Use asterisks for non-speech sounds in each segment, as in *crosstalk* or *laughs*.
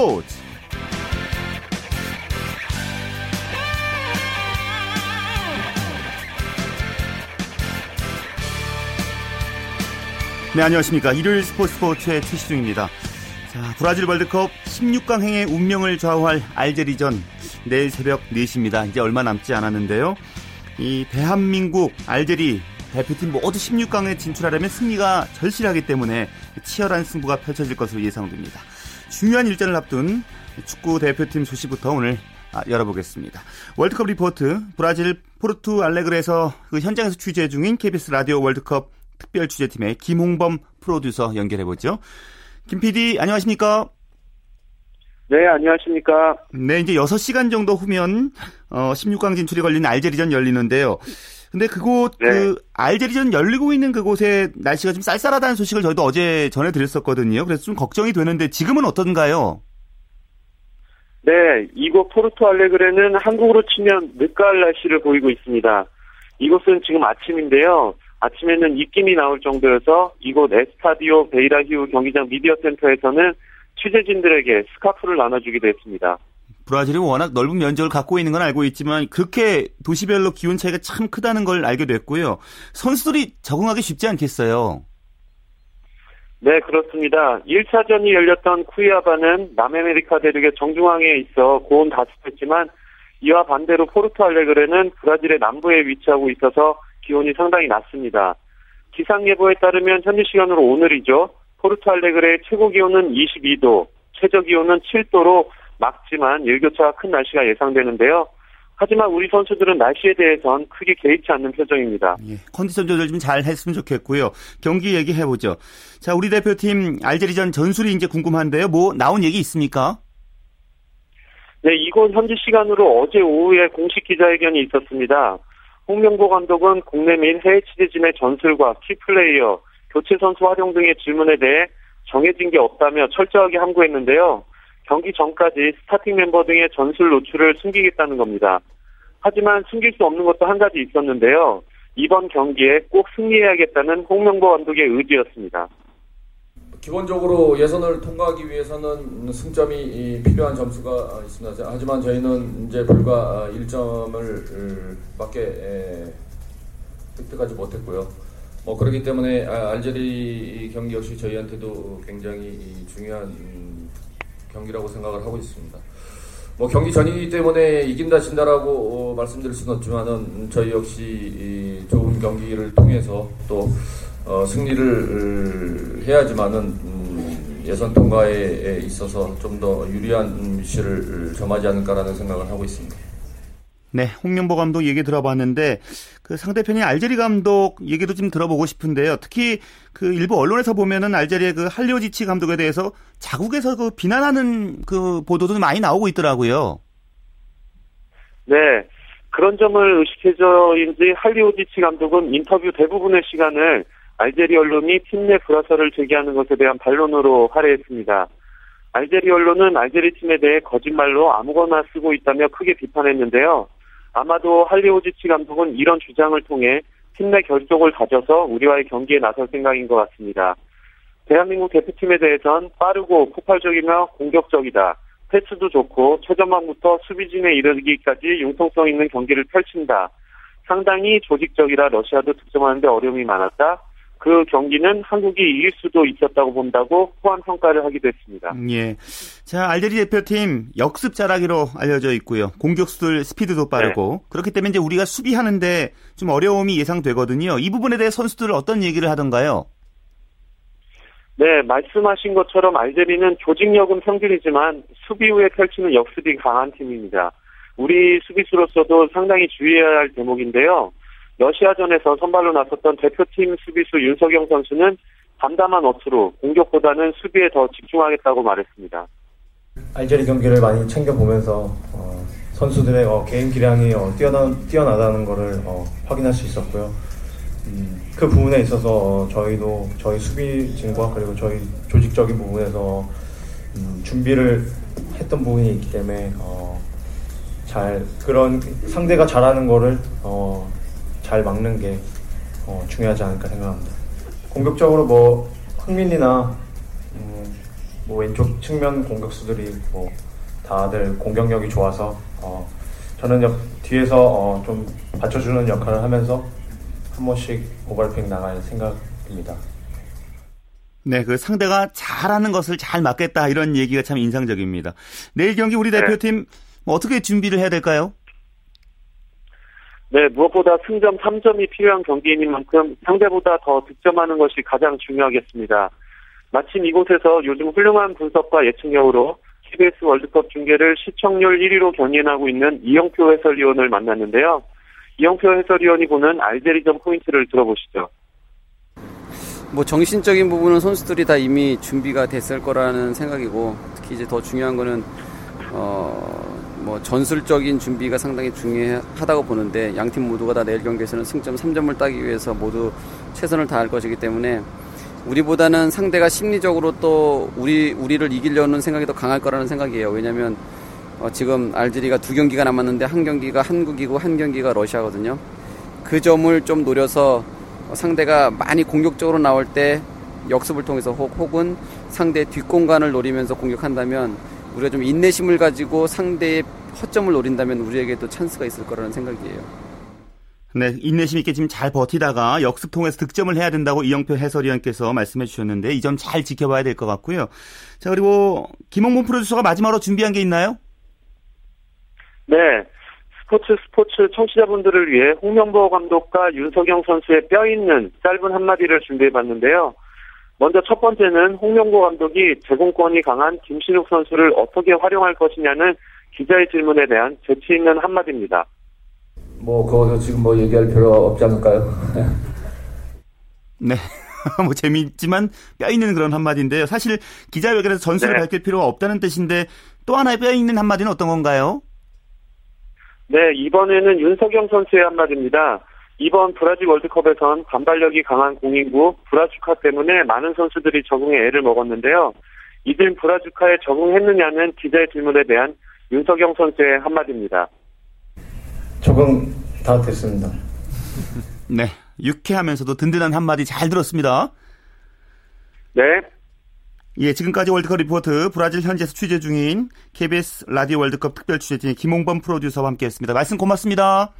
스포츠. 네 안녕하십니까. 일요일 스포츠 스포츠의 최시중입니다. 자 브라질 월드컵 16강 행의 운명을 좌우할 알제리전 내일 새벽 4시입니다. 이제 얼마 남지 않았는데요. 이 대한민국 알제리 대표팀 모두 16강에 진출하려면 승리가 절실하기 때문에 치열한 승부가 펼쳐질 것으로 예상됩니다. 중요한 일전을 앞둔 축구 대표팀 소식부터 오늘 아, 열어보겠습니다. 월드컵 리포트 브라질 포르투 알레그레에서 그 현장에서 취재 중인 KBS 라디오 월드컵 특별 취재팀의 김홍범 프로듀서 연결해 보죠. 김 PD 안녕하십니까? 네, 안녕하십니까? 네, 이제 6시간 정도 후면 어, 16강 진출이 걸린 알제리전 열리는데요. 근데 그곳 네. 그 알제리전 열리고 있는 그곳에 날씨가 좀 쌀쌀하다는 소식을 저희도 어제 전해 드렸었거든요. 그래서 좀 걱정이 되는데 지금은 어떤가요? 네, 이곳 포르투 알레그레는 한국으로 치면 늦가을 날씨를 보이고 있습니다. 이곳은 지금 아침인데요. 아침에는 입김이 나올 정도여서 이곳 에스타디오 베이라히우 경기장 미디어 센터에서는 취재진들에게 스카프를 나눠주기도 했습니다. 브라질이 워낙 넓은 면적을 갖고 있는 건 알고 있지만 그렇게 도시별로 기온 차이가 참 크다는 걸 알게 됐고요. 선수들이 적응하기 쉽지 않겠어요. 네, 그렇습니다. 1차전이 열렸던 쿠이아바는 남아메리카 대륙의 정중앙에 있어 고온 다습했지만 이와 반대로 포르투 알레그레는 브라질의 남부에 위치하고 있어서 기온이 상당히 낮습니다. 기상 예보에 따르면 현지 시간으로 오늘이죠. 포르투 알레그레의 최고 기온은 22도, 최저 기온은 7도로 맑지만 일교차가 큰 날씨가 예상되는데요. 하지만 우리 선수들은 날씨에 대해선 크게 개의치 않는 표정입니다. 예, 컨디션 조절 좀 잘 했으면 좋겠고요. 경기 얘기해 보죠. 자, 우리 대표팀 알제리전 전술이 이제 궁금한데요. 뭐 나온 얘기 있습니까? 네, 이곳 현지 시간으로 어제 오후에 공식 기자회견이 있었습니다. 홍명보 감독은 국내 및 해외 취재진의 전술과 키플레이어, 교체 선수 활용 등의 질문에 대해 정해진 게 없다며 철저하게 함구했는데요. 경기 전까지 스타팅 멤버 등의 전술 노출을 숨기겠다는 겁니다. 하지만 숨길 수 없는 것도 한 가지 있었는데요. 이번 경기에 꼭 승리해야겠다는 홍명보 감독의 의지였습니다. 기본적으로 예선을 통과하기 위해서는 승점이 필요한 점수가 있습니다. 하지만 저희는 이제 불과 1점을 밖에 획득하지 못했고요. 뭐 그렇기 때문에 아, 알제리 경기 역시 저희한테도 굉장히 중요한 경기라고 생각을 하고 있습니다. 뭐 경기 전이기 때문에 이긴다 진다라고 어, 말씀드릴 수는 없지만은 저희 역시 좋은 경기를 통해서 또 어, 승리를 해야지만은 음, 예선 통과에 있어서 좀 더 유리한 미시를 점하지 않을까라는 생각을 하고 있습니다. 네, 홍명보 감독 얘기 들어봤는데 그 상대편인 알제리 감독 얘기도 좀 들어보고 싶은데요. 특히 그 일부 언론에서 보면은 알제리의 그 할리오지치 감독에 대해서 자국에서 그 비난하는 그 보도도 많이 나오고 있더라고요. 네. 그런 점을 의식해서인지 할리오지치 감독은 인터뷰 대부분의 시간을 알제리 언론이 팀 내 불화설을 제기하는 것에 대한 반론으로 할애했습니다. 알제리 언론은 알제리 팀에 대해 거짓말로 아무거나 쓰고 있다며 크게 비판했는데요. 아마도 할리오지치 감독은 이런 주장을 통해 팀 내 결속을 다져서 우리와의 경기에 나설 생각인 것 같습니다. 대한민국 대표팀에 대해선 빠르고 폭발적이며 공격적이다. 패스도 좋고 최전방부터 수비진에 이르기까지 융통성 있는 경기를 펼친다. 상당히 조직적이라 러시아도 득점하는데 어려움이 많았다. 그 경기는 한국이 이길 수도 있었다고 본다고 호환 평가를 하기도 했습니다. 예. 자, 알제리 대표팀 역습 잘하기로 알려져 있고요. 공격수들 스피드도 빠르고 네. 그렇기 때문에 이제 우리가 수비하는데 좀 어려움이 예상되거든요. 이 부분에 대해 선수들 어떤 얘기를 하던가요? 네, 말씀하신 것처럼 알제리는 조직력은 평균이지만 수비 후에 펼치는 역습이 강한 팀입니다. 우리 수비수로서도 상당히 주의해야 할 대목인데요. 러시아전에서 선발로 나섰던 대표팀 수비수 윤석영 선수는 담담한 어투로 공격보다는 수비에 더 집중하겠다고 말했습니다. 알제리 경기를 많이 챙겨보면서 어, 선수들의 어, 개인 기량이 어, 뛰어나, 뛰어나다는 것을 어, 확인할 수 있었고요. 음, 그 부분에 있어서 어, 저희도 저희 수비진과 그리고 저희 조직적인 부분에서 음, 준비를 했던 부분이 있기 때문에 어, 잘 그런 상대가 잘하는 거를 잘 막는 게 어, 중요하지 않을까 생각합니다. 공격적으로 뭐 흥민이나 음, 뭐 왼쪽 측면 공격수들이 뭐 다들 공격력이 좋아서 어, 저는 옆, 뒤에서 어, 좀 받쳐주는 역할을 하면서 한 번씩 오버래핑 나갈 생각입니다. 네, 그 상대가 잘하는 것을 잘 막겠다 이런 얘기가 참 인상적입니다. 내일 경기 우리 네. 대표팀 뭐 어떻게 준비를 해야 될까요? 네, 무엇보다 승점 3점이 필요한 경기인 만큼 상대보다 더 득점하는 것이 가장 중요하겠습니다. 마침 이곳에서 요즘 훌륭한 분석과 예측력으로 KBS 월드컵 중계를 시청률 1위로 견인하고 있는 이영표 해설위원을 만났는데요. 이영표 해설위원이 보는 알제리전 포인트를 들어보시죠. 뭐 정신적인 부분은 선수들이 다 이미 준비가 됐을 거라는 생각이고 특히 이제 더 중요한 거는 어 뭐 전술적인 준비가 상당히 중요하다고 보는데 양팀 모두가 다 내일 경기에서는 승점 3점을 따기 위해서 모두 최선을 다할 것이기 때문에 우리보다는 상대가 심리적으로 또 우리 우리를 이기려는 생각이 더 강할 거라는 생각이에요. 왜냐하면 어 지금 알제리가 두 경기가 남았는데 한 경기가 한국이고 한 경기가 러시아거든요. 그 점을 좀 노려서 상대가 많이 공격적으로 나올 때 역습을 통해서 혹, 은 상대 뒷공간을 노리면서 공격한다면 우리가 좀 인내심을 가지고 상대의 허점을 노린다면 우리에게도 찬스가 있을 거라는 생각이에요. 네, 인내심 있게 지금 잘 버티다가 역습 통해서 득점을 해야 된다고 이영표 해설위원께서 말씀해 주셨는데 이 점 잘 지켜봐야 될 것 같고요. 자, 그리고 김홍범 프로듀서가 마지막으로 준비한 게 있나요? 네. 스포츠 스포츠 청취자분들을 위해 홍명보 감독과 윤석영 선수의 뼈 있는 짧은 한마디를 준비해 봤는데요. 먼저 첫 번째는 홍명보 감독이 제공권이 강한 김신욱 선수를 어떻게 활용할 것이냐는 기자의 질문에 대한 재치 있는 한마디입니다. 뭐 그거 지금 뭐 얘기할 필요 없지 않을까요? *laughs* 네. *laughs* 뭐 재미있지만 뼈 있는 그런 한마디인데요. 사실 기자회견에서 전술을 네. 밝힐 필요가 없다는 뜻인데 또 하나의 뼈 있는 한마디는 어떤 건가요? 네, 이번에는 윤석영 선수의 한마디입니다. 이번 브라질 월드컵에선 반발력이 강한 공인구 브라주카 때문에 많은 선수들이 적응에 애를 먹었는데요. 이들 브라주카에 적응했느냐는 기자의 질문에 대한 윤석영 선수의 한마디입니다. 적응 다 됐습니다. *laughs* 네, 유쾌하면서도 든든한 한마디 잘 들었습니다. 네. 예, 지금까지 월드컵 리포트 브라질 현지에서 취재 중인 KBS 라디오 월드컵 특별 취재진 김홍범 프로듀서와 함께했습니다. 말씀 고맙습니다.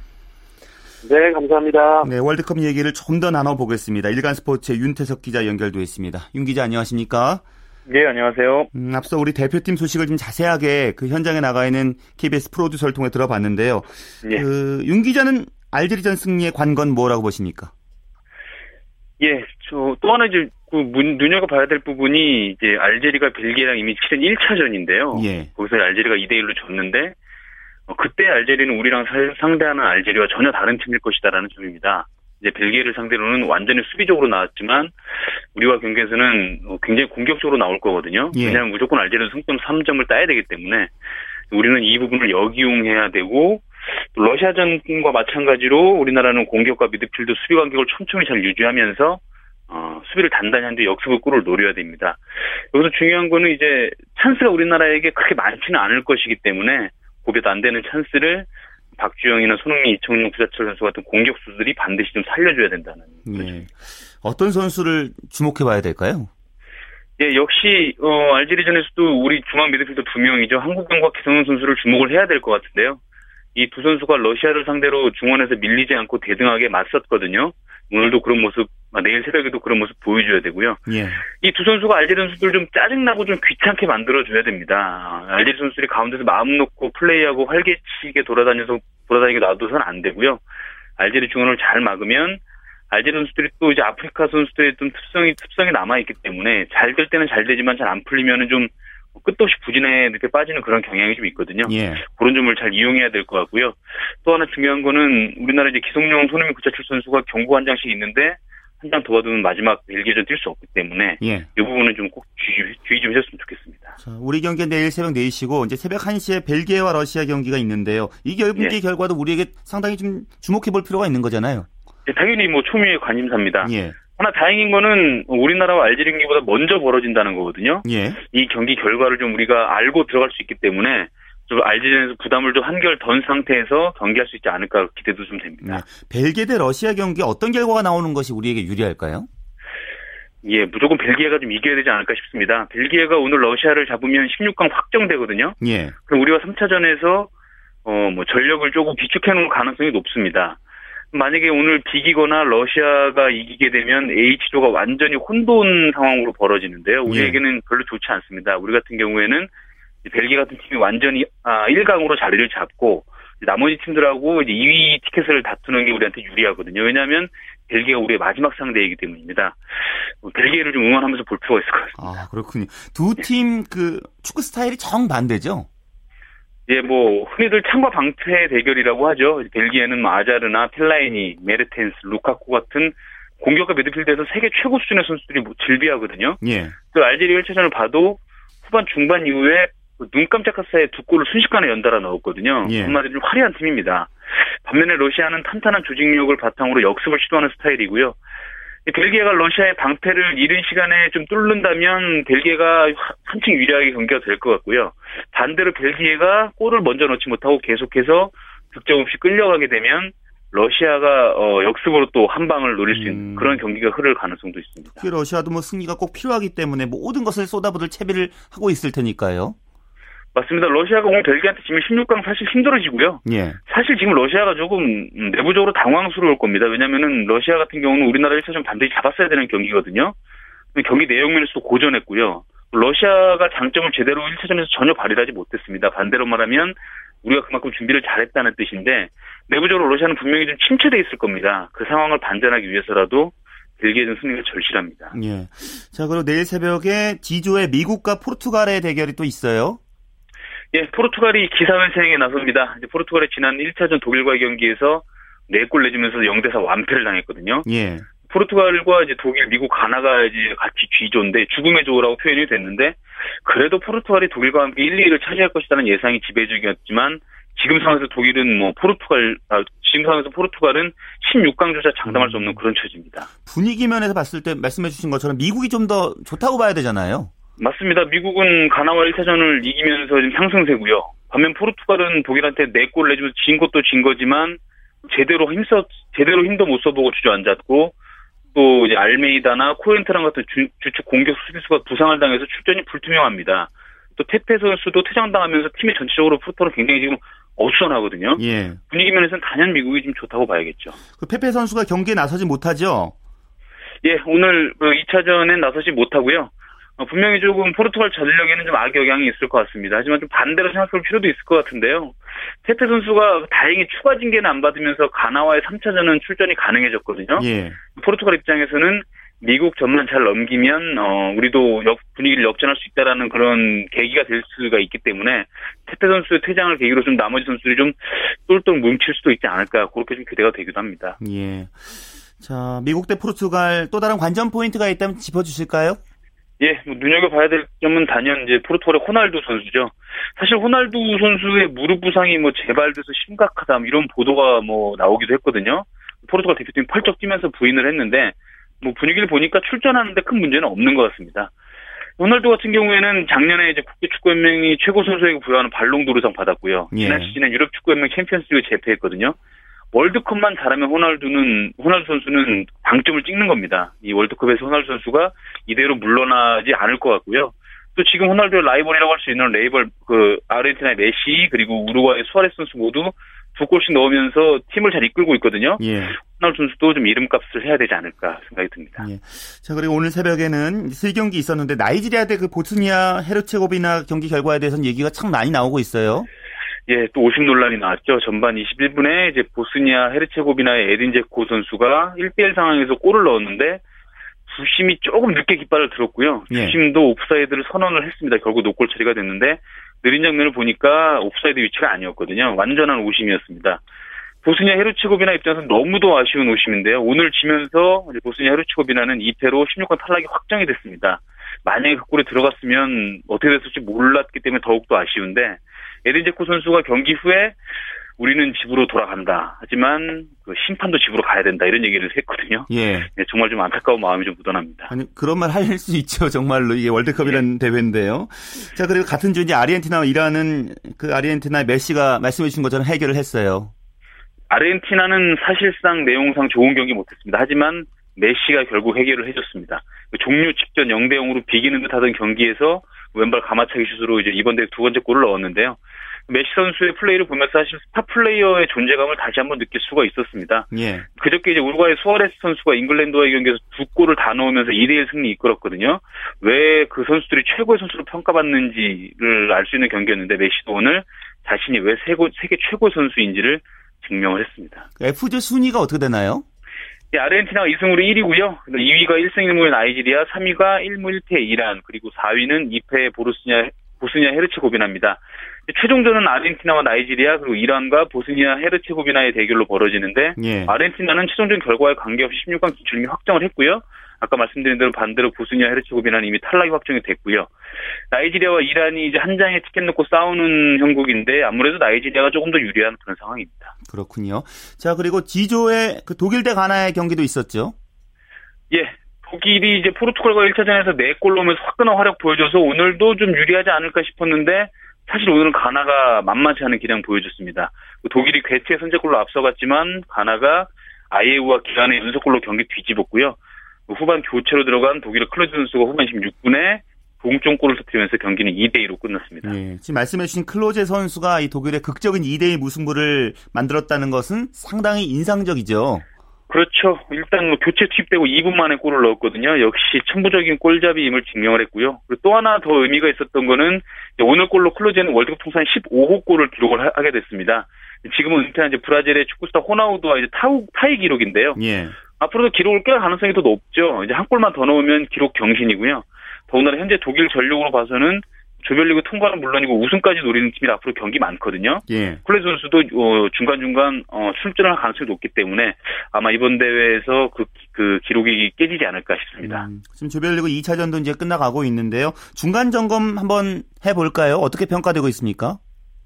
네, 감사합니다. 네, 월드컵 얘기를 좀 더 나눠보겠습니다. 일간 스포츠의 윤태석 기자 연결돼 있습니다. 윤 기자 안녕하십니까? 네, 안녕하세요. 음, 앞서 우리 대표팀 소식을 좀 자세하게 그 현장에 나가 있는 KBS 프로듀서를 통해 들어봤는데요. 예. 그, 윤 기자는 알제리전 승리의 관건 뭐라고 보십니까? 예, 저 또 하나 이제 그 눈여겨 봐야 될 부분이 이제 알제리가 벨기에랑 이미 치른 1차전인데요. 예. 거기서 알제리가 2대 1로 졌는데 어, 그때 알제리는 우리랑 상대하는 알제리와 전혀 다른 팀일 것이다라는 점입니다. 이제 벨기에를 상대로는 완전히 수비적으로 나왔지만 우리와 경기에서는 어, 굉장히 공격적으로 나올 거거든요. 예. 왜냐하면 무조건 알제리는 승점 3점을 따야 되기 때문에 우리는 이 부분을 역이용해야 되고 러시아전과 마찬가지로 우리나라는 공격과 미드필드 수비 간격을 천천히 잘 유지하면서 어, 수비를 단단히 한데 역습을 골을 노려야 됩니다. 여기서 중요한 거는 이제 찬스가 우리나라에게 그렇게 많지는 않을 것이기 때문에 고려도 안 되는 찬스를 박주영이나 손흥민, 이청용, 구자철 선수 같은 공격수들이 반드시 좀 살려줘야 된다는 예. 어떤 선수를 주목해봐야 될까요? 예, 역시 어, 알제리전에서도 우리 중앙 미드필더 두 명이죠. 한국경과 기성용 선수를 주목을 해야 될 것 같은데요. 이 두 선수가 러시아를 상대로 중원에서 밀리지 않고 대등하게 맞섰거든요. 오늘도 그런 모습, 아, 내일 새벽에도 그런 모습 보여줘야 되고요. 예. 이두 선수가 알제리 선수들 좀 짜증나고 좀 귀찮게 만들어줘야 됩니다. 알제리 선수들이 가운데서 마음 놓고 플레이하고 활개치게 돌아다녀서 돌아다니게 놔둬서는 안 되고요. 알제리 중원을 잘 막으면 알제리 선수들이 또 이제 아프리카 선수들의 좀 특성이 특성이 남아 있기 때문에 잘 될 때는 잘 되지만 잘 안 풀리면은 좀 끝없이 부진에 이렇게 빠지는 그런 경향이 좀 있거든요. 예. 그런 점을 잘 이용해야 될 것 같고요. 또 하나 중요한 거는 우리나라 이제 기성용 손흥민 구차출 선수가 경고 한 장씩 있는데 한 장 더 받으면 마지막 벨기에전 뛸 수 없기 때문에 예. 이 부분은 좀 꼭 주의, 주의 좀 해줬으면 좋겠습니다. 자, 우리 경기는 내일 새벽 4시고 이제 새벽 1시에 벨기에와 러시아 경기가 있는데요. 이 경기 예. 결과도 우리에게 상당히 좀 주목해 볼 필요가 있는 거잖아요. 네, 당연히 뭐 초미의 관심사입니다. 예. 하나 다행인 거는 우리나라와 알제리 경기보다 먼저 벌어진다는 거거든요. 예. 이 경기 결과를 좀 우리가 알고 들어갈 수 있기 때문에 좀 알제리에서 부담을 좀 한결 던 상태에서 경기할 수 있지 않을까 기대도 좀 됩니다. 네. 벨기에 대 러시아 경기 어떤 결과가 나오는 것이 우리에게 유리할까요? 예, 무조건 벨기에가 좀 이겨야 되지 않을까 싶습니다. 벨기에가 오늘 러시아를 잡으면 16강 확정되거든요. 예. 그럼 우리가 3차전에서 어, 뭐 전력을 조금 비축해 놓을 가능성이 높습니다. 만약에 오늘 비기거나 러시아가 이기게 되면 H조가 완전히 혼돈 상황으로 벌어지는데요. 우리에게는 별로 좋지 않습니다. 우리 같은 경우에는 벨기에 같은 팀이 완전히 아, 1강으로 자리를 잡고 나머지 팀들하고 이제 2위 티켓을 다투는 게 우리한테 유리하거든요. 왜냐하면 벨기에가 우리의 마지막 상대이기 때문입니다. 벨기에를 좀 응원하면서 볼 필요가 있을 것 같습니다. 아 그렇군요. 두 팀 그 축구 스타일이 정 반대죠. 예, 뭐 흔히들 창과 방패 대결이라고 하죠. 벨기에는 뭐 아자르나 펠라이니, 메르텐스, 루카쿠 같은 공격과 미드필드에서 세계 최고 수준의 선수들이 뭐 질비하거든요. 예. 또 알제리 1차전을 봐도 후반 중반 이후에 눈 깜짝할 사이에 두 골을 순식간에 연달아 넣었거든요. 예. 한마디로 좀 화려한 팀입니다. 반면에 러시아는 탄탄한 조직력을 바탕으로 역습을 시도하는 스타일이고요. 벨기에가 러시아의 방패를 이른 시간에 좀 뚫는다면 벨기에가 한층 유리하게 경기가 될 것 같고요. 반대로 벨기에가 골을 먼저 넣지 못하고 계속해서 득점 없이 끌려가게 되면 러시아가 어, 역습으로 또 한 방을 노릴 수 있는 음. 그런 경기가 흐를 가능성도 있습니다. 그 러시아도 뭐 승리가 꼭 필요하기 때문에 모든 것을 쏟아부을 채비를 하고 있을 테니까요. 맞습니다. 러시아가 오늘 벨기에한테 지금 16강 사실 힘들어지고요. 예. 사실 지금 러시아가 조금 음, 내부적으로 당황스러울 겁니다. 왜냐면은 러시아 같은 경우는 우리나라 1차전 반드시 잡았어야 되는 경기거든요. 경기 내용 면에서도 고전했고요. 러시아가 장점을 제대로 1차전에서 전혀 발휘하지 못했습니다. 반대로 말하면 우리가 그만큼 준비를 잘했다는 뜻인데 내부적으로 러시아는 분명히 좀 침체돼 있을 겁니다. 그 상황을 반전하기 위해서라도 벨기에는 승리가 절실합니다. 예. 자, 그리고 내일 새벽에 D조의 미국과 포르투갈의 대결이 또 있어요. 예, 포르투갈이 기사회생에 나섭니다. 이제 포르투갈이 지난 1차전 독일과의 경기에서 4골 내주면서 0대4 완패를 당했거든요. 예. 포르투갈과 이제 독일, 미국, 가나가 이제 같이 G조인데 죽음의 조라고 표현이 됐는데 그래도 포르투갈이 독일과 함께 1, 2위를 차지할 것이라는 예상이 지배적이었지만 지금 상황에서 독일은 뭐 포르투갈, 아, 지금 상황에서 포르투갈은 16강조차 장담할 수 없는 그런 처지입니다. 분위기 면에서 봤을 때 말씀해 주신 것처럼 미국이 좀 더 좋다고 봐야 되잖아요. 맞습니다. 미국은 가나와 1차전을 이기면서 지금 상승세고요. 반면 포르투갈은 독일한테 4골 내주면서 진 것도 진 거지만 제대로 힘써 제대로 힘도 못 써보고 주저앉았고 또 이제 알메이다나 코엔트랑 같은 주, 주축 공격 수비수가 부상을 당해서 출전이 불투명합니다. 또 테페 선수도 퇴장당하면서 팀이 전체적으로 포르투갈은 굉장히 지금 어수선하거든요. 예. 분위기 면에서는 단연 미국이 좀 좋다고 봐야겠죠. 그 페페 선수가 경기에 나서지 못하죠. 예, 오늘 그 2차전엔 나서지 못하고요. 어, 분명히 조금 포르투갈 전력에는 좀 악영향이 있을 것 같습니다. 하지만 좀 반대로 생각할 필요도 있을 것 같은데요. 페페 선수가 다행히 추가 징계는 안 받으면서 가나와의 3차전은 출전이 가능해졌거든요. 예. 포르투갈 입장에서는 미국 전만 잘 넘기면 어 우리도 역, 분위기를 역전할 수 있다라는 그런 계기가 될 수가 있기 때문에 페페 선수의 퇴장을 계기로 좀 나머지 선수들이 좀 똘똘 뭉칠 수도 있지 않을까 그렇게 좀 기대가 되기도 합니다. 예. 자, 미국 대 포르투갈 또 다른 관전 포인트가 있다면 짚어주실까요? 예, 뭐 눈여겨봐야 될 점은 단연 이제 포르투갈의 호날두 선수죠. 사실 호날두 선수의 무릎 부상이 뭐 재발돼서 심각하다 뭐 이런 보도가 뭐 나오기도 했거든요. 포르투갈 대표팀이 펄쩍 뛰면서 부인을 했는데 뭐 분위기를 보니까 출전하는데 큰 문제는 없는 것 같습니다. 호날두 같은 경우에는 작년에 이제 국제 축구연맹이 최고 선수에게 부여하는 발롱도르상 받았고요. 예. 지난 시즌에 유럽 축구연맹 챔피언스리그 재패했거든요. 월드컵만 잘하면 호날두는 호날두 선수는 방점을 찍는 겁니다. 이 월드컵에서 호날두 선수가 이대로 물러나지 않을 것 같고요. 또 지금 호날두의 라이벌이라고 할 수 있는 레이벌 그 아르헨티나의 메시 그리고 우루과이 수아레스 선수 모두 두 골씩 넣으면서 팀을 잘 이끌고 있거든요. 예. 호날두 선수도 좀 이름값을 해야 되지 않을까 생각이 듭니다. 예. 자, 그리고 오늘 새벽에는 세 경기 있었는데 나이지리아 대 그 보스니아 헤르체고비나 경기 결과에 대해서는 얘기가 참 많이 나오고 있어요. 예, 또 오심 논란이 나왔죠. 전반 21분에 이제 보스니아 헤르체고비나의 에딘 제코 선수가 1대1 상황에서 골을 넣었는데 부심이 조금 늦게 깃발을 들었고요. 예. 주심도 옵사이드를 선언을 했습니다. 결국 노골 처리가 됐는데 느린 장면을 보니까 옵사이드 위치가 아니었거든요. 완전한 오심이었습니다. 보스니아 헤르체고비나 입장에서 너무도 아쉬운 오심인데요. 오늘 지면서 이제 보스니아 헤르체고비나는 2패로 16강 탈락이 확정이 됐습니다. 만약에 그 골이 들어갔으면 어떻게 됐을지 몰랐기 때문에 더욱더 아쉬운데 에딘 제코 선수가 경기 후에 우리는 집으로 돌아간다. 하지만 그 심판도 집으로 가야 된다. 이런 얘기를 했거든요. 예. 네, 정말 좀 안타까운 마음이 좀 묻어납니다. 아니, 그런 말 할 수 있죠. 정말로. 이게 월드컵이라는 대회인데요. 자, 그리고 같은 조 이제 아르헨티나와 이란은 그 아르헨티나의 메시가 말씀해 주신 것처럼 해결을 했어요. 아르헨티나는 사실상 내용상 좋은 경기 못했습니다. 하지만 메시가 결국 해결을 해줬습니다. 종료 직전 0대 0으로 비기는 듯 하던 경기에서 왼발 감아차기 슛으로 이제 이번 대회 두 번째 골을 넣었는데요. 메시 선수의 플레이를 보면서 사실 스타 플레이어의 존재감을 다시 한번 느낄 수가 있었습니다. 예. 그저께 이제 우루과이 수아레스 선수가 잉글랜드와의 경기에서 두 골을 다 넣으면서 2대1 승리 이끌었거든요. 왜 그 선수들이 최고의 선수로 평가받는지를 알 수 있는 경기였는데 메시도 오늘 자신이 왜 세계 최고 선수인지를 증명을 했습니다. F조 순위가 어떻게 되나요? 예, 아르헨티나가 2승으로 1위고요. 2위가 1승 1무의 나이지리아, 3위가 1무 1패 이란, 그리고 4위는 2패 보르스니아 보스니아 헤르체고비나입니다. 최종전은 아르헨티나와 나이지리아 그리고 이란과 보스니아 헤르체고비나의 대결로 벌어지는데 예. 아르헨티나는 최종전 결과에 관계없이 16강 진출이 확정을 했고요. 아까 말씀드린 대로 반대로 보스니아 헤르체고비나는 이미 탈락이 확정이 됐고요. 나이지리아와 이란이 이제 한 장에 티켓 놓고 싸우는 형국인데 아무래도 나이지리아가 조금 더 유리한 그런 상황입니다. 그렇군요. 자 그리고 G조의 그 독일 대 가나의 경기도 있었죠. 예, 독일이 이제 포르투갈과 1차전에서 4골 넣으면서 화끈한 활약 보여줘서 오늘도 좀 유리하지 않을까 싶었는데 사실 오늘은 가나가 만만치 않은 기량 보여줬습니다. 독일이 괴체 선제골로 앞서갔지만 가나가 아예우와 기안의 연속골로 경기 뒤집었고요. 후반 교체로 들어간 독일의 클로제 선수가 후반 16분에 동점골을 터뜨리면서 경기는 2대2로 끝났습니다. 예, 지금 말씀해주신 클로제 선수가 이 독일의 극적인 2대2 무승부를 만들었다는 것은 상당히 인상적이죠. 그렇죠. 일단 뭐 교체 투입되고 2분 만에 골을 넣었거든요. 역시 천부적인 골잡이임을 증명을 했고요. 그리고 또 하나 더 의미가 있었던 거는 오늘 골로 클로제는 월드컵 통산 15호 골을 기록을 하게 됐습니다. 지금은 은퇴한 이제 브라질의 축구스타 호나우두와 이제 타우, 타이 기록인데요. 예. 앞으로도 기록을 깰 가능성이 더 높죠. 이제 한 골만 더 넣으면 기록 경신이고요. 더군다나 현재 독일 전력으로 봐서는 조별리그 통과는 물론이고 우승까지 노리는 팀이 앞으로 경기 많거든요. 예. 클레 선수도 어, 중간중간 어, 출전할 가능성이 높기 때문에 아마 이번 대회에서 그, 그 기록이 깨지지 않을까 싶습니다. 음, 지금 조별리그 2차전도 이제 끝나가고 있는데요. 중간 점검 한번 해볼까요? 어떻게 평가되고 있습니까?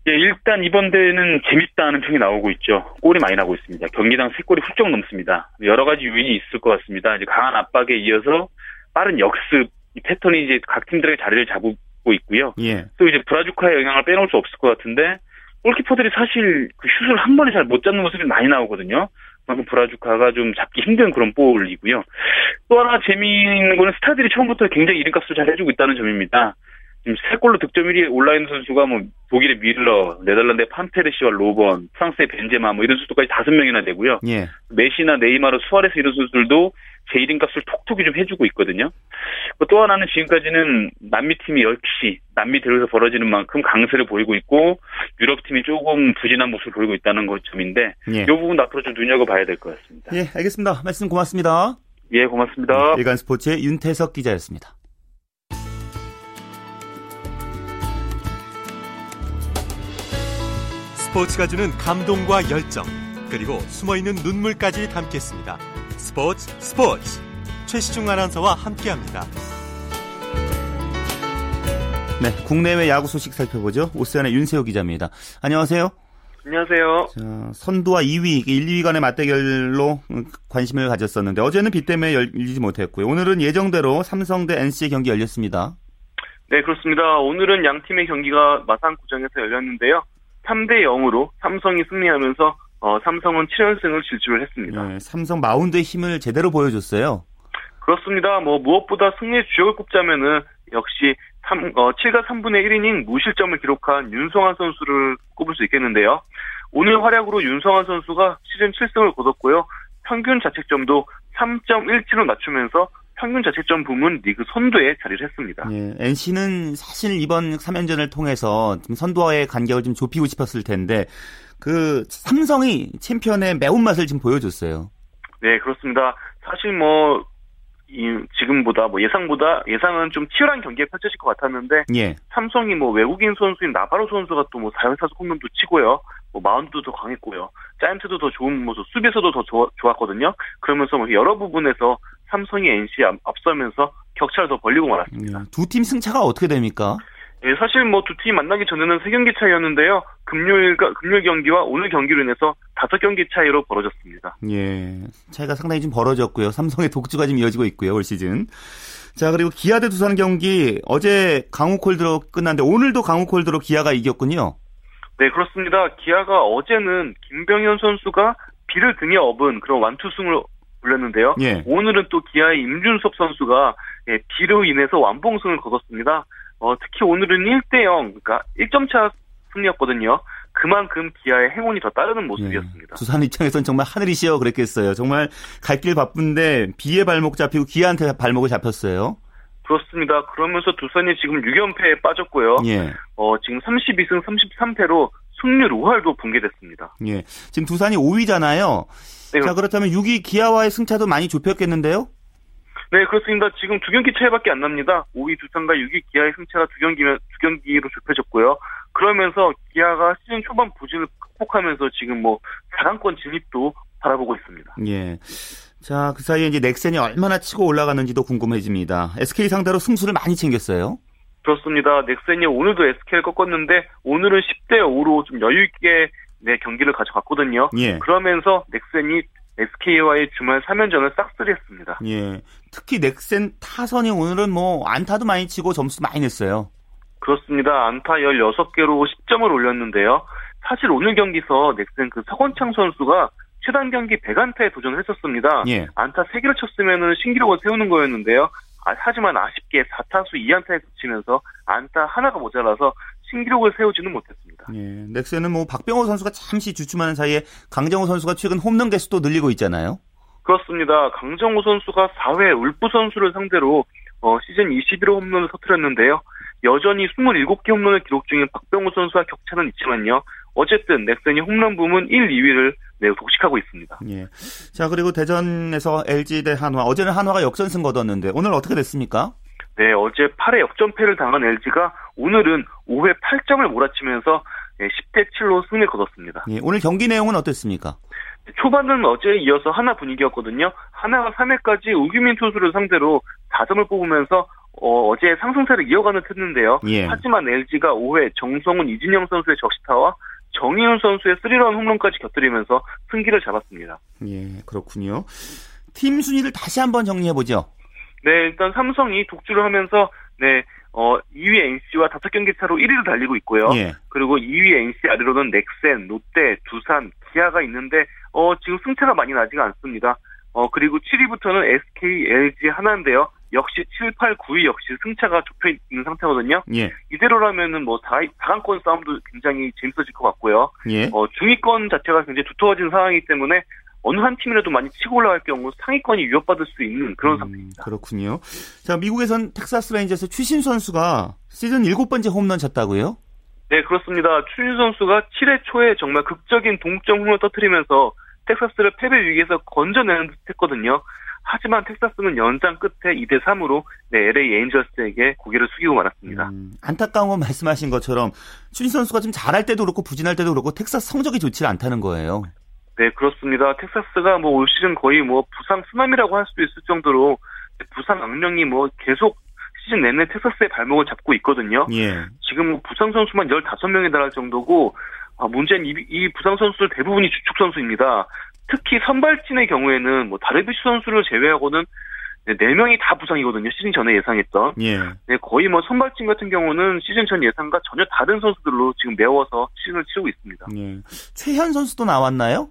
예, 일단 이번 대회는 재밌다는 평이 나오고 있죠. 골이 많이 나고 있습니다. 경기당 3골이 훌쩍 넘습니다. 여러 가지 요인이 있을 것 같습니다. 이제 강한 압박에 이어서 빠른 역습 이 패턴이 이제 각 팀들의 자리를 잡고 있고요. 예. 또 이제 브라주카의 영향을 빼놓을 수 없을 것 같은데 골키퍼들이 사실 그 슛을 한 번에 잘 못 잡는 모습이 많이 나오거든요. 그만큼 브라주카가 좀 잡기 힘든 그런 볼이고요. 또 하나 재미있는 거는 스타들이 처음부터 굉장히 이름값을 잘 해주고 있다는 점입니다. 지금 세 골로 득점 1위에 올라있는 선수가 뭐 독일의 밀러, 네덜란드의 판페르시와 로번, 프랑스의 벤제마 뭐 이런 선수까지 다섯 명이나 되고요. 예. 메시나 네이마르, 수아레스 이런 선수들도 제 이름값을 톡톡히 좀 해주고 있거든요. 또 하나는 지금까지는 남미 팀이 역시 남미 대회에서 벌어지는 만큼 강세를 보이고 있고 유럽 팀이 조금 부진한 모습을 보이고 있다는 것 점인데 예. 이 부분 앞으로 좀 눈여겨봐야 될 것 같습니다. 예, 알겠습니다. 말씀 고맙습니다. 예, 고맙습니다. 일간 스포츠의 윤태석 기자였습니다. 스포츠가 주는 감동과 열정 그리고 숨어있는 눈물까지 담겠습니다. 스포츠 스포츠 최시중 아나운서와 함께합니다. 네, 국내외 야구 소식 살펴보죠. 오세안의 윤세호 기자입니다. 안녕하세요. 안녕하세요. 자, 선두와 2위, 1, 2위 간의 맞대결로 관심을 가졌었는데 어제는 비 때문에 열리지 못했고요. 오늘은 예정대로 삼성 대 NC의 경기 열렸습니다. 네, 그렇습니다. 오늘은 양 팀의 경기가 마산 구장에서 열렸는데요. 3대 0으로 삼성이 승리하면서 어, 삼성은 7연승을 질주를 했습니다. 네, 삼성 마운드의 힘을 제대로 보여줬어요. 그렇습니다. 뭐 무엇보다 승리의 주역을 꼽자면은 역시 3, 어, 7과 3분의 1이닝 무실점을 기록한 윤성환 선수를 꼽을 수 있겠는데요. 오늘 활약으로 윤성환 선수가 시즌 7승을 거뒀고요. 평균 자책점도 3.17을 맞추면서 평균 자책점 부문 리그 선두에 자리를 했습니다. 예, NC는 사실 이번 3연전을 통해서 선두와의 간격을 좀 좁히고 싶었을 텐데 그 삼성이 챔피언의 매운맛을 지금 보여줬어요. 네, 그렇습니다. 사실 뭐 이, 지금보다 뭐 예상보다 예상은 좀 치열한 경기에 펼쳐질 것 같았는데 예. 삼성이 뭐 외국인 선수인 나바로 선수가 또 뭐 4연타석 홈런도 치고요. 뭐 마운드도 더 강했고요. 자이언트도 더 좋은 모습, 수비에서도 더 좋, 좋았거든요. 그러면서 뭐 여러 부분에서 삼성이 NC에 앞서면서 격차를 더 벌리고 말았습니다. 예, 두팀 승차가 어떻게 됩니까? 예, 사실 뭐 두 팀이 만나기 전에는 세 경기 차이였는데요. 금요일과 금요일 경기와 오늘 경기로 인해서 다섯 경기 차이로 벌어졌습니다. 예, 차이가 상당히 좀 벌어졌고요. 삼성의 독주가 지금 이어지고 있고요, 올 시즌. 자, 그리고 기아 대 두산 경기 어제 강우 콜드로 끝났는데 오늘도 강우 콜드로 기아가 이겼군요. 네, 그렇습니다. 기아가 어제는 김병현 선수가 비를 등에 업은 그런 완투승을 올렸는데요. 예. 오늘은 또 기아의 임준섭 선수가 예, 비로 인해서 완봉승을 거뒀습니다. 어, 특히 오늘은 1대0, 그러니까 1점 차 승리였거든요. 그만큼 기아의 행운이 더 따르는 모습이었습니다. 예. 두산 입장에선 정말 하늘이시여 그랬겠어요. 정말 갈 길 바쁜데 비에 발목 잡히고 기아한테 발목을 잡혔어요. 그렇습니다. 그러면서 두산이 지금 6연패에 빠졌고요. 예. 어, 지금 32승 33패로 승률 5할도 붕괴됐습니다. 예. 지금 두산이 5위잖아요. 네, 자, 그렇다면 6위 기아와의 승차도 많이 좁혔겠는데요? 네, 그렇습니다. 지금 두 경기 차이밖에 안 납니다. 5위 두산과 6위 기아의 승차가 두 경기면 두 경기로 좁혀졌고요. 그러면서 기아가 시즌 초반 부진을 극복하면서 지금 뭐 4강권 진입도 바라보고 있습니다. 예. 자, 그 사이에 이제 넥센이 얼마나 치고 올라가는지도 궁금해집니다. SK 상대로 승수를 많이 챙겼어요. 그렇습니다. 넥센이 오늘도 SK를 꺾었는데 오늘은 10대 5로 좀 여유 있게 네, 경기를 가져갔거든요. 예. 그러면서 넥센이 SK와의 주말 3연전을 싹쓸이했습니다. 예. 특히 넥센 타선이 오늘은 뭐 안타도 많이 치고 점수도 많이 냈어요. 그렇습니다. 안타 16개로 10점을 올렸는데요. 사실 오늘 경기서 넥센 그 서건창 선수가 최단 경기 100안타에 도전을 했었습니다. 예. 안타 3개를 쳤으면 신기록을 세우는 거였는데요. 아, 하지만 아쉽게 4타수 2안타에 그치면서 안타 하나가 모자라서 신기록을 세우지는 못했습니다. 예. 넥센은 뭐 박병호 선수가 잠시 주춤하는 사이에 강정호 선수가 최근 홈런 개수도 늘리고 있잖아요. 그렇습니다. 강정호 선수가 4회 울프 선수를 상대로 어, 시즌 21호 홈런을 터뜨렸는데요. 여전히 27개 홈런을 기록 중인 박병호 선수와 격차는 있지만요. 어쨌든 넥센이 홈런 부문 1, 2위를 네, 독식하고 있습니다. 예. 자, 그리고 대전에서 LG 대 한화. 어제는 한화가 역전승 거뒀는데 오늘 어떻게 됐습니까? 네, 어제 8회 역전패를 당한 LG가 오늘은 5회 8점을 몰아치면서 10대 7로 승리를 거뒀습니다. 예. 오늘 경기 내용은 어땠습니까? 초반은 어제에 이어서 하나 분위기였거든요. 하나가 3회까지 우규민 투수를 상대로 4점을 뽑으면서 어, 제 상승세를 이어가는 했는데요. 예. 하지만 LG가 5회 정성훈 이진영 선수의 적시타와 정희훈 선수의 스리런 홈런까지 곁들이면서 승기를 잡았습니다. 예, 그렇군요. 팀 순위를 다시 한번 정리해 보죠. 네, 일단 삼성이 독주를 하면서 네, 어, 2위 NC와 5경기 차로 1위를 달리고 있고요. 예. 그리고 2위 NC 아래로는 넥센, 롯데, 두산, 기아가 있는데 어, 지금 승차가 많이 나지가 않습니다. 어, 그리고 7위부터는 SK, LG 하나인데요. 역시 7, 8, 9위 역시 승차가 좁혀 있는 상태거든요. 예. 이대로라면은 뭐 4, 4강권 싸움도 굉장히 재밌어질 것 같고요. 예. 어, 중위권 자체가 굉장히 두터워진 상황이기 때문에 어느 한 팀이라도 많이 치고 올라갈 경우 상위권이 위협받을 수 있는 그런 음, 상태입니다. 그렇군요. 자, 미국에선 텍사스 레인저스 추신수 선수가 시즌 일곱 번째 홈런 쳤다고요? 네, 그렇습니다. 추신수 선수가 7회 초에 정말 극적인 동점 홈런을 터뜨리면서 텍사스를 패배 위기에서 건져내는 듯 했거든요. 하지만 텍사스는 연장 끝에 2대 3으로 네, LA 에인절스에게 고개를 숙이고 말았습니다. 음, 안타까운 건 말씀하신 것처럼 추신수 선수가 좀 잘할 때도 그렇고 부진할 때도 그렇고 텍사스 성적이 좋지 않다는 거예요. 네, 그렇습니다. 텍사스가 뭐 올 시즌 거의 뭐 부상 쓰나미라고 할 수도 있을 정도로 부상 악령이 뭐 계속 시즌 내내 텍사스의 발목을 잡고 있거든요. 예. 지금 뭐 부상 선수만 15명에 달할 정도고 아, 문제는 이, 이 부상 선수들 대부분이 주축 선수입니다. 특히 선발진의 경우에는 뭐 다르비슈 선수를 제외하고는 네, 4명이 다 부상이거든요. 시즌 전에 예상했던. 예. 네, 거의 뭐 선발진 같은 경우는 시즌 전 예상과 전혀 다른 선수들로 지금 메워서 시즌을 치르고 있습니다. 예. 최현 선수도 나왔나요?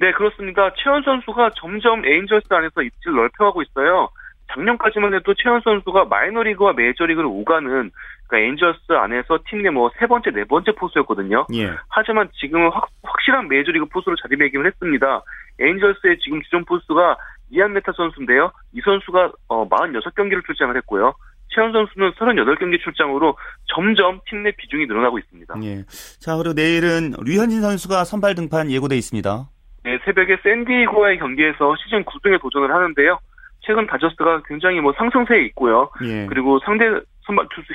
네, 그렇습니다. 최현 선수가 점점 에인절스 안에서 입지를 넓혀가고 있어요. 작년까지만 해도 최현 선수가 마이너리그와 메이저리그를 오가는 그러니까 에인절스 안에서 팀 내 뭐 세 번째, 네 번째 포수였거든요. 예. 하지만 지금은 확, 확실한 메이저리그 포수로 자리매김을 했습니다. 에인절스의 지금 주전 포수가 이아네타 선수인데요. 이 선수가 어, 46경기를 출장을 했고요. 최현 선수는 38경기 출장으로 점점 팀 내 비중이 늘어나고 있습니다. 예. 자, 그리고 내일은 류현진 선수가 선발 등판 예고돼 있습니다. 네, 새벽에 샌디에고와의 경기에서 시즌 9승에 도전을 하는데요. 최근 다저스가 굉장히 뭐 상승세에 있고요. 예. 그리고 상대 선발 투수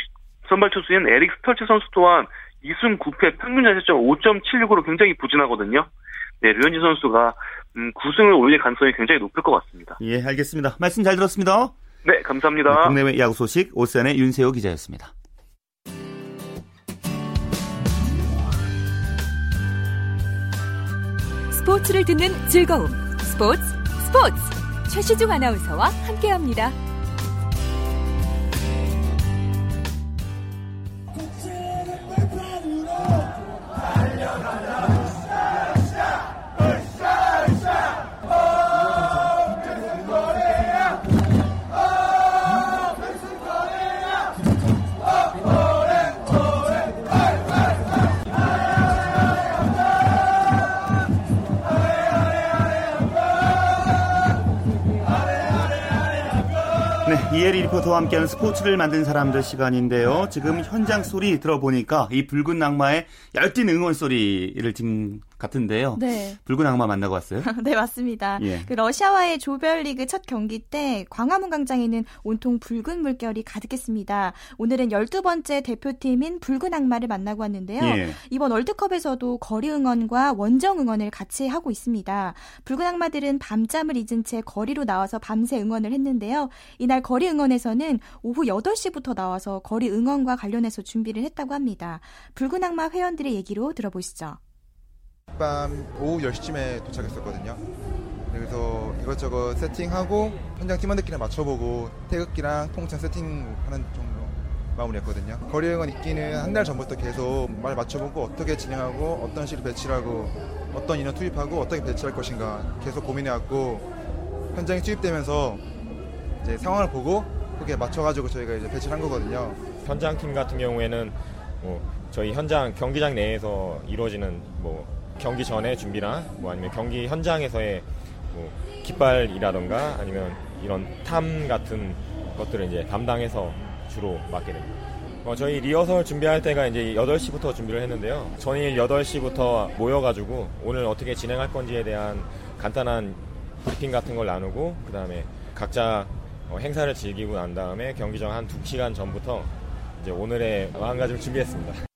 선발 투수인 에릭 스털츠 선수 또한 2승 9패 평균 자체점 5.76으로 굉장히 부진하거든요. 네, 류현진 선수가 음, 9승을 올릴 가능성이 굉장히 높을 것 같습니다. 예, 알겠습니다. 말씀 잘 들었습니다. 네, 감사합니다. 국내외 야구 소식 오세안의 윤세호 기자였습니다. 스포츠를 듣는 즐거움. 스포츠, 스포츠. 최시중 아나운서와 함께합니다. 이혜리 리포터와 함께하는 스포츠를 만든 사람들 시간인데요. 지금 현장 소리 들어보니까 이 붉은 낙마의 열띤 응원 소리를 지금 같은데요. 네. 붉은 악마 만나고 왔어요? *laughs* 네, 맞습니다. 예. 그 러시아와의 조별리그 첫 경기 때 광화문 광장에는 온통 붉은 물결이 가득했습니다. 오늘은 12번째 대표팀인 붉은 악마를 만나고 왔는데요. 예. 이번 월드컵에서도 거리 응원과 원정 응원을 같이 하고 있습니다. 붉은 악마들은 밤잠을 잊은 채 거리로 나와서 밤새 응원을 했는데요. 이날 거리 응원에서는 오후 8시부터 나와서 거리 응원과 관련해서 준비를 했다고 합니다. 붉은 악마 회원들의 얘기로 들어보시죠. 밤 오후 10시쯤에 도착했었거든요. 그래서 이것저것 세팅하고 현장 팀원들끼리 맞춰보고 태극기랑 통창 세팅하는 정도 마무리했거든요. 거리 응원 있기는 한 달 전부터 계속 말 맞춰보고 어떻게 진행하고 어떤 식으로 배치를 하고 어떤 인원 투입하고 어떻게 배치할 것인가 계속 고민해왔고 현장에 투입되면서 이제 상황을 보고 그렇게 맞춰가지고 저희가 이제 배치를 한 거거든요. 현장 팀 같은 경우에는 뭐 저희 현장 경기장 내에서 이루어지는 뭐 경기 전에 준비나 뭐 아니면 경기 현장에서의 뭐 깃발이라던가 아니면 이런 탐 같은 것들을 이제 담당해서 주로 맡게 됩니다. 어, 저희 리허설 준비할 때가 이제 8시부터 준비를 했는데요. 전일 8시부터 모여가지고 오늘 어떻게 진행할 건지에 대한 간단한 브리핑 같은 걸 나누고 그 다음에 각자 어, 행사를 즐기고 난 다음에 경기 전한 2시간 전부터 이제 오늘의 마음가짐을 준비했습니다.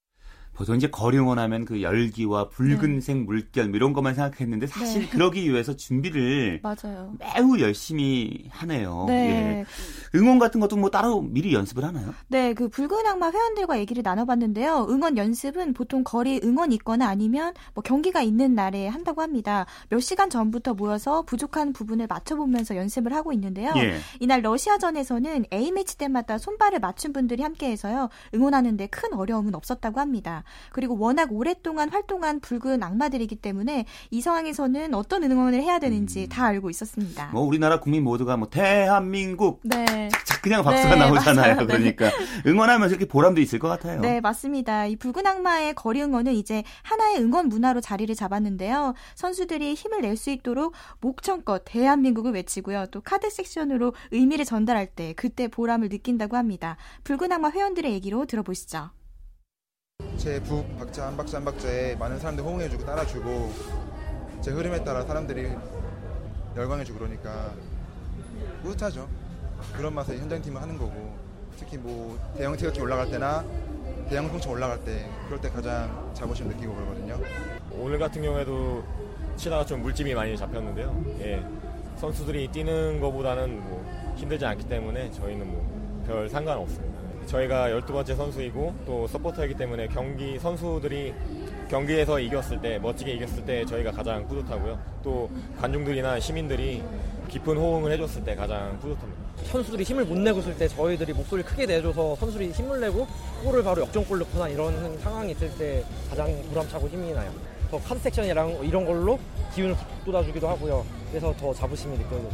보통 이제 거리응원하면 그 열기와 붉은색 네. 물결 뭐 이런 것만 생각했는데 사실 네. 그러기 위해서 준비를 맞아요. 매우 열심히 하네요. 네. 예. 응원 같은 것도 뭐 따로 미리 연습을 하나요? 네, 그 붉은 악마 회원들과 얘기를 나눠봤는데요. 응원 연습은 보통 거리 응원 있거나 아니면 뭐 경기가 있는 날에 한다고 합니다. 몇 시간 전부터 모여서 부족한 부분을 맞춰보면서 연습을 하고 있는데요. 예. 이날 러시아전에서는 A 매치 때마다 손발을 맞춘 분들이 함께해서요 응원하는데 큰 어려움은 없었다고 합니다. 그리고 워낙 오랫동안 활동한 붉은 악마들이기 때문에 이 상황에서는 어떤 응원을 해야 되는지 음. 다 알고 있었습니다. 뭐 우리나라 국민 모두가 뭐 대한민국 네. 그냥 박수가 네, 나오잖아요. 맞아요. 그러니까 네. 응원하면서 이렇게 보람도 있을 것 같아요. 네, 맞습니다. 이 붉은 악마의 거리 응원은 이제 하나의 응원 문화로 자리를 잡았는데요. 선수들이 힘을 낼 수 있도록 목청껏 대한민국을 외치고요. 또 카드 섹션으로 의미를 전달할 때 그때 보람을 느낀다고 합니다. 붉은 악마 회원들의 얘기로 들어보시죠. 제 북 박자 한 박자 한 박자에 많은 사람들이 호응해주고 따라주고 제 흐름에 따라 사람들이 열광해주고 그러니까 뿌듯하죠. 그런 맛에 현장팀을 하는 거고 특히 뭐 대형 태극기 올라갈 때나 대형 통청 올라갈 때 그럴 때 가장 자부심 느끼고 그러거든요. 오늘 같은 경우에도 치다가 좀 물집이 많이 잡혔는데요. 예, 선수들이 뛰는 것보다는 뭐 힘들지 않기 때문에 저희는 뭐 별 상관 없습니다. 저희가 12번째 선수이고 또 서포터이기 때문에 경기 선수들이 경기에서 이겼을 때 멋지게 이겼을 때 저희가 가장 뿌듯하고요. 또 관중들이나 시민들이 깊은 호응을 해줬을 때 가장 뿌듯합니다. 선수들이 힘을 못 내고 있을 때 저희들이 목소리를 크게 내줘서 선수들이 힘을 내고 골을 바로 역전골 넣거나 이런 상황이 있을 때 가장 보람차고 힘이 나요. 더 카드 섹션이랑 이런 걸로 기운을 돋아주기도 하고요. 그래서 더 자부심이 느껴져요.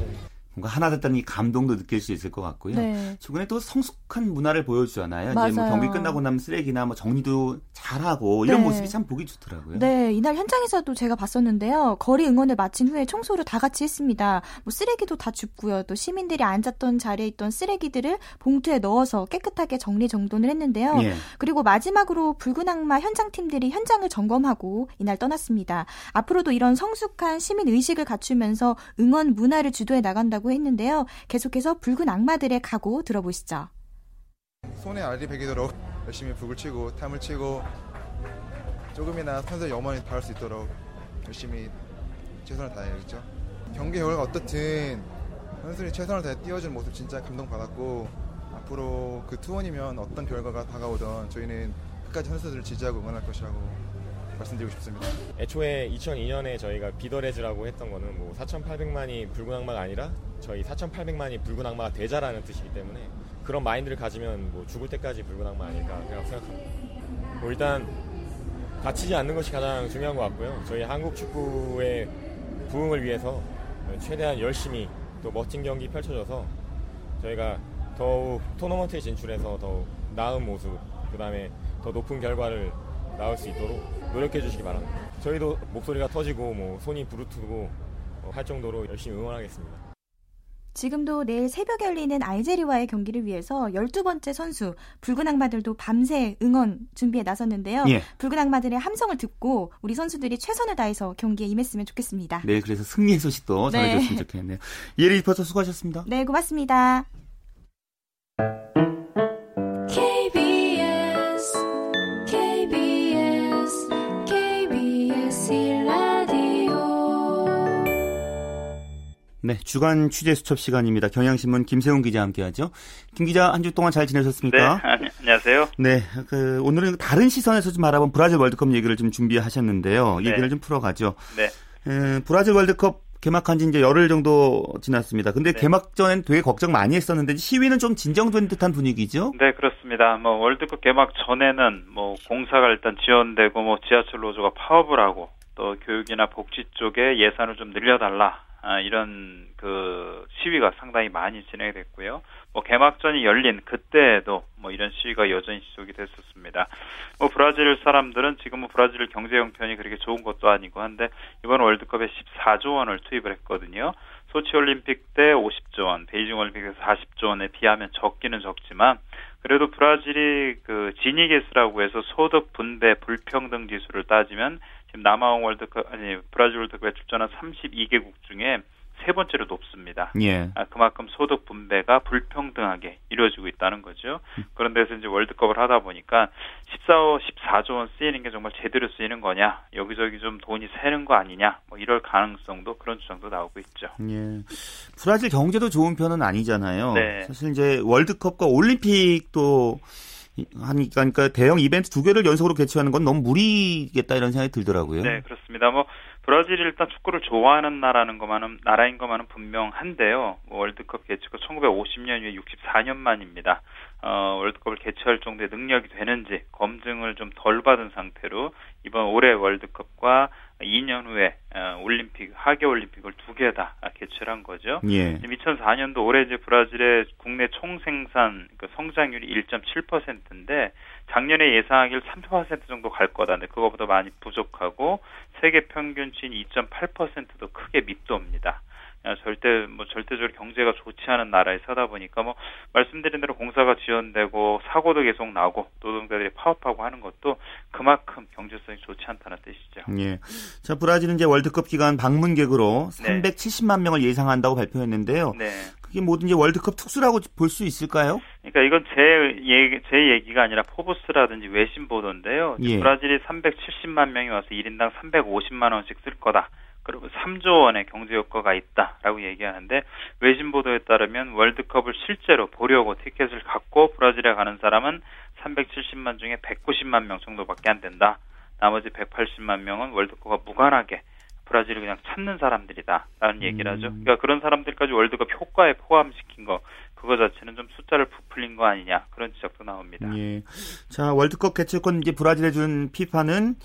뭔가 하나 됐다는 이 감동도 느낄 수 있을 것 같고요. 네. 최근에 또 성숙한 문화를 보여주잖아요. 맞아요. 이제 뭐 경기 끝나고 나면 쓰레기나 뭐 정리도 잘하고 이런 네. 모습이 참 보기 좋더라고요. 네, 이날 현장에서도 제가 봤었는데요. 거리 응원을 마친 후에 청소를 다 같이 했습니다. 뭐 쓰레기도 다 줍고요. 또 시민들이 앉았던 자리에 있던 쓰레기들을 봉투에 넣어서 깨끗하게 정리 정돈을 했는데요. 예. 그리고 마지막으로 붉은 악마 현장 팀들이 현장을 점검하고 이날 떠났습니다. 앞으로도 이런 성숙한 시민 의식을 갖추면서 응원 문화를 주도해 나간다고 했는데요. 계속해서 붉은 악마들의 각오 들어보시죠. 손에 알이 베기도록 열심히 북을 치고 탐을 치고 조금이나 선수 영원히 닿을 수 있도록 열심히 최선을 다해야겠죠. 경기 결과가 어떻든 선수들이 최선을 다해 뛰어준 모습 진짜 감동받았고 앞으로 그 투원이면 어떤 결과가 다가오던 저희는 끝까지 선수들을 지지하고 응원할 것이라고 말씀드리고 싶습니다. 애초에 2002년에 저희가 비더레즈라고 했던 거는 뭐 4,800만이 붉은 악마가 아니라 저희 4,800만이 붉은 악마가 되자라는 뜻이기 때문에 그런 마인드를 가지면 뭐 죽을 때까지 붉은 악마 아닐까 생각합니다. 뭐 일단 다치지 않는 것이 가장 중요한 것 같고요. 저희 한국 축구의 부흥을 위해서 최대한 열심히 또 멋진 경기 펼쳐져서 저희가 더욱 토너먼트에 진출해서 더욱 나은 모습, 그 다음에 더 높은 결과를 나올 수 있도록 노력해 주시기 바랍니다. 저희도 목소리가 터지고 뭐 손이 부르트고 할 정도로 열심히 응원하겠습니다. 지금도 내일 새벽에 열리는 알제리와의 경기를 위해서 12번째 선수 붉은 악마들도 밤새 응원 준비에 나섰는데요. 예. 붉은 악마들의 함성을 듣고 우리 선수들이 최선을 다해서 경기에 임했으면 좋겠습니다. 네, 그래서 승리의 소식도 네. 전해줬으면 좋겠네요. 예리 리포터 수고하셨습니다. 네, 고맙습니다. 네, 주간 취재 수첩 시간입니다. 경향신문 김세훈 기자 함께하죠. 김 기자 한 주 동안 잘 지내셨습니까? 네, 안녕하세요. 네, 그 오늘은 다른 시선에서 좀 알아본 브라질 월드컵 얘기를 좀 준비하셨는데요. 네. 얘기를 좀 풀어가죠. 네. 에, 브라질 월드컵 개막한 지 이제 열흘 정도 지났습니다. 근데 네. 개막 전엔 되게 걱정 많이 했었는데 시위는 좀 진정된 듯한 분위기죠? 네, 그렇습니다. 뭐 월드컵 개막 전에는 뭐 공사가 일단 지연되고 뭐 지하철 노조가 파업을 하고 또 교육이나 복지 쪽에 예산을 좀 늘려달라 아, 이런 그 시위가 상당히 많이 진행이 됐고요. 뭐 개막전이 열린 그때에도 뭐 이런 시위가 여전히 지속이 됐었습니다. 뭐 브라질 사람들은 지금 뭐 브라질 경제 형편이 그렇게 좋은 것도 아니고 한데 이번 월드컵에 14조 원을 투입을 했거든요. 소치 올림픽 때 50조 원, 베이징 올림픽에서 40조 원에 비하면 적기는 적지만 그래도 브라질이 그 지니게스라고 해서 소득 분배 불평등 지수를 따지면 지금 남아공 월드컵 아니 브라질 월드컵에 출전한 32개국 중에 세 번째로 높습니다. 예. 아, 그만큼 소득 분배가 불평등하게 이루어지고 있다는 거죠. 음. 그런 데서 이제 월드컵을 하다 보니까 14, 14조 원 쓰이는 게 정말 제대로 쓰이는 거냐, 여기저기 좀 돈이 새는 거 아니냐, 뭐 이럴 가능성도 그런 주장도 나오고 있죠. 예. 브라질 경제도 좋은 편은 아니잖아요. 네. 사실 이제 월드컵과 올림픽도 하니까 그러니까 대형 이벤트 두 개를 연속으로 개최하는 건 너무 무리겠다 이런 생각이 들더라고요. 네, 그렇습니다. 뭐 브라질이 일단 축구를 좋아하는 나라는 것만은 나라인 것만은 분명한데요. 뭐 월드컵 개최가 1950년 이후에 64년 만입니다. 어, 월드컵을 개최할 정도의 능력이 되는지 검증을 좀 덜 받은 상태로 이번 올해 월드컵과 2년 후에 어, 올림픽 하계 올림픽을 두 개 다 개최를 한 거죠. 예. 2004년도 올해 이제 브라질의 국내 총생산 그 성장률이 1.7%인데 작년에 예상하기를 3% 정도 갈 거다. 근데 그거보다 많이 부족하고 세계 평균치인 2.8%도 크게 밑도입니다. 아, 절대 뭐 절대적으로 경제가 좋지 않은 나라에 서다 보니까 뭐 말씀드린 대로 공사가 지연되고 사고도 계속 나고 노동자들이 파업하고 하는 것도 그만큼 경제성이 좋지 않다는 뜻이죠. 예. 자 브라질은 이제 월드컵 기간 방문객으로 네. 370만 명을 예상한다고 발표했는데요. 네. 그게 모든 게 월드컵 특수라고 볼 수 있을까요? 그러니까 이건 제 얘기, 제 얘기가 아니라 포브스라든지 외신 보도인데요. 예. 브라질이 370만 명이 와서 1인당 350만 원씩 쓸 거다. 그리고 3조 원의 경제 효과가 있다라고 얘기하는데 외신 보도에 따르면 월드컵을 실제로 보려고 티켓을 갖고 브라질에 가는 사람은 370만 중에 190만 명 정도밖에 안 된다. 나머지 180만 명은 월드컵과 무관하게 브라질을 그냥 찾는 사람들이다라는 얘기를 하죠. 음. 그러니까 그런 사람들까지 월드컵 효과에 포함시킨 거 그거 자체는 좀 숫자를 부풀린 거 아니냐 그런 지적도 나옵니다. 예. 자 월드컵 개최권 이제 브라질에 준 피파는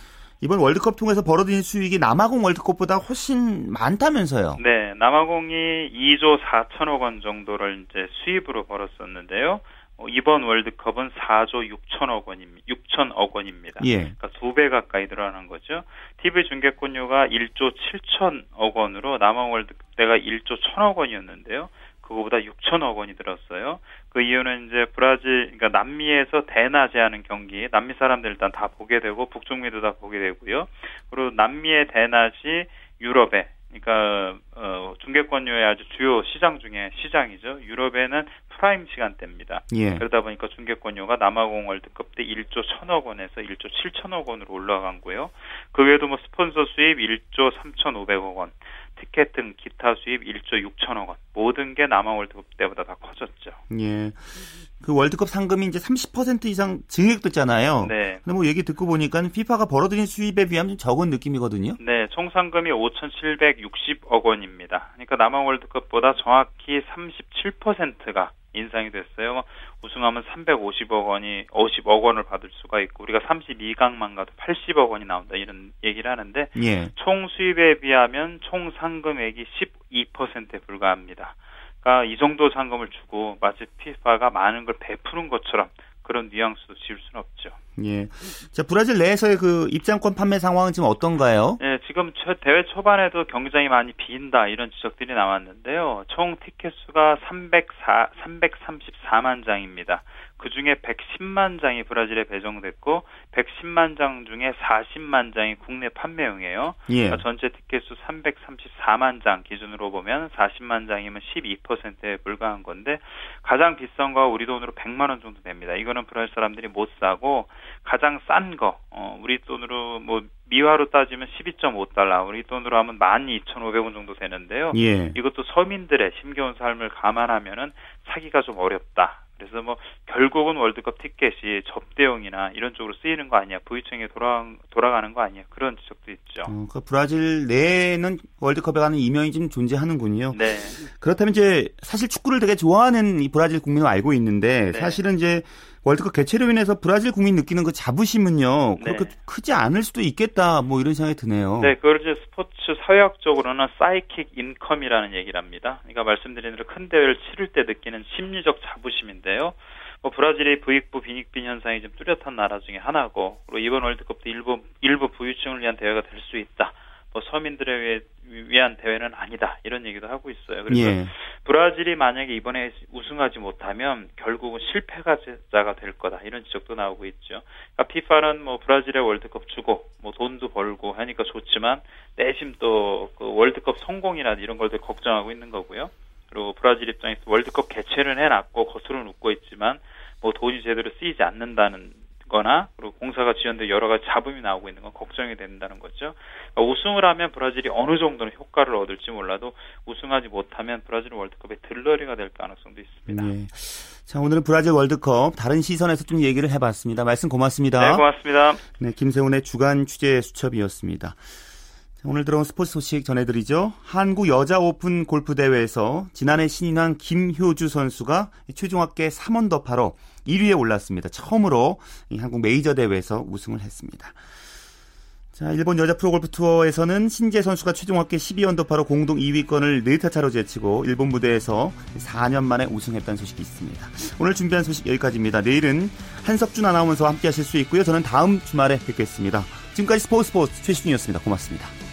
이번 월드컵 통해서 벌어들인 수익이 남아공 월드컵보다 훨씬 많다면서요? 네, 남아공이 2조 4천억 원 정도를 이제 수입으로 벌었었는데요. 어, 이번 월드컵은 4조 6천억 원입니다. 6천억 원입니다. 예. 그러니까 두 배 가까이 늘어나는 거죠. TV 중계권료가 1조 7천억 원으로 남아공 월드컵 때가 1조 1천억 원이었는데요. 그거보다 6천억 원이 들었어요. 그 이유는 이제 브라질, 그러니까 남미에서 대낮에 하는 경기, 남미 사람들 일단 다 보게 되고 북중미도 다 보게 되고요. 그리고 남미의 대낮이 유럽에, 그러니까 어, 중계권료의 아주 주요 시장 중에 시장이죠. 유럽에는 프라임 시간대입니다. 예. 그러다 보니까 중계권료가 남아공 월드컵 때 1조 1천억 원에서 1조 7천억 원으로 올라간 거예요. 그 외에도 뭐 스폰서 수입 1조 3,500억 원, 티켓 등 기타 수입 1조 6천억 원 모든 게 남아공 월드컵 때보다 다 커졌죠. 예. 그 월드컵 상금이 이제 30% 이상 증액됐잖아요. 네. 근데 뭐 얘기 듣고 보니까 피파가 벌어들인 수입에 비하면 좀 적은 느낌이거든요. 네, 총 상금이 5,760억 원입니다. 그러니까 남아 월드컵보다 정확히 37%가 인상이 됐어요. 우승하면 350억 원이 50억 원을 받을 수가 있고 우리가 32강만 가도 80억 원이 나온다 이런 얘기를 하는데 예. 총 수입에 비하면 총 상금액이 12%에 불과합니다. 그러니까 이 정도 상금을 주고 마치 피파가 많은 걸 베푸는 것처럼 그런 뉘앙스도 지울 수는 없죠. 예. 자, 브라질 내에서의 그 입장권 판매 상황은 지금 어떤가요? 예, 지금 대회 초반에도 경기장이 많이 빈다 이런 지적들이 나왔는데요. 총 티켓 수가 304, 334만 장입니다. 그 중에 110만 장이 브라질에 배정됐고 110만 장 중에 40만 장이 국내 판매용이에요. 예. 그러니까 전체 티켓 수 334만 장 기준으로 보면 40만 장이면 12%에 불과한 건데 가장 비싼 거 우리 돈으로 100만 원 정도 됩니다. 이거는 브라질 사람들이 못 사고 가장 싼 거, 어, 우리 돈으로 뭐 미화로 따지면 12.5달러, 우리 돈으로 하면 12,500원 정도 되는데요. 예. 이것도 서민들의 힘겨운 삶을 감안하면은 사기가 좀 어렵다. 그래서 뭐 결국은 월드컵 티켓이 접대용이나 이런 쪽으로 쓰이는 거 아니야 부유층에 돌아 돌아가는 거 아니야 그런 지적도 있죠. 어, 그 브라질 내에는 월드컵에 가는 이면이 좀 존재하는군요. 네. 그렇다면 이제 사실 축구를 되게 좋아하는 이 브라질 국민은 알고 있는데 네. 사실은 이제 월드컵 개최로 인해서 브라질 국민 느끼는 그 자부심은요 그렇게 네. 크지 않을 수도 있겠다 뭐 이런 생각이 드네요. 네, 그걸 이제 스포츠 사회학적으로는 사이킥 인컴이라는 얘기를 합니다. 그러니까 말씀드린 대로 큰 대회를 치를 때 느끼는 심리적 자부심인데요. 뭐 브라질의 부익부 빈익빈 현상이 좀 뚜렷한 나라 중에 하나고 그리고 이번 월드컵도 일부 일부 부유층을 위한 대회가 될 수 있다. 뭐 서민들에 위한 대회는 아니다 이런 얘기도 하고 있어요. 그래서 예. 브라질이 만약에 이번에 우승하지 못하면 결국은 실패가자가 될 거다 이런 지적도 나오고 있죠. 그러니까 피파는 뭐 브라질의 월드컵 주고 뭐 돈도 벌고 하니까 좋지만 내심 또 그 월드컵 성공이나 이런 걸들 걱정하고 있는 거고요. 그리고 브라질 입장에서 월드컵 개최를 해놨고 겉으로는 웃고 있지만 뭐 돈이 제대로 쓰이지 않는다는 거나 그리고 공사가 지연돼 여러 가지 잡음이 나오고 있는 건 걱정이 된다는 거죠. 그러니까 우승을 하면 브라질이 어느 정도는 효과를 얻을지 몰라도 우승하지 못하면 브라질 월드컵의 들러리가 될 가능성도 있습니다. 네. 자, 오늘은 브라질 월드컵 다른 시선에서 좀 얘기를 해봤습니다. 말씀 고맙습니다. 네, 고맙습니다. 네, 김세훈의 주간 취재 수첩이었습니다. 오늘 들어온 스포츠 소식 전해드리죠. 한국 여자 오픈 골프 대회에서 지난해 신인왕 김효주 선수가 최종 합계 3언더파로 1위에 올랐습니다. 처음으로 한국 메이저 대회에서 우승을 했습니다. 자, 일본 여자 프로골프 투어에서는 신재 선수가 최종 합계 12언더파로 공동 2위권을 4타 차로 제치고 일본 무대에서 4년 만에 우승했다는 소식이 있습니다. 오늘 준비한 소식 여기까지입니다. 내일은 한석준 아나운서와 함께 하실 수 있고요. 저는 다음 주말에 뵙겠습니다. 지금까지 스포츠 스포츠 최시중이었습니다. 고맙습니다.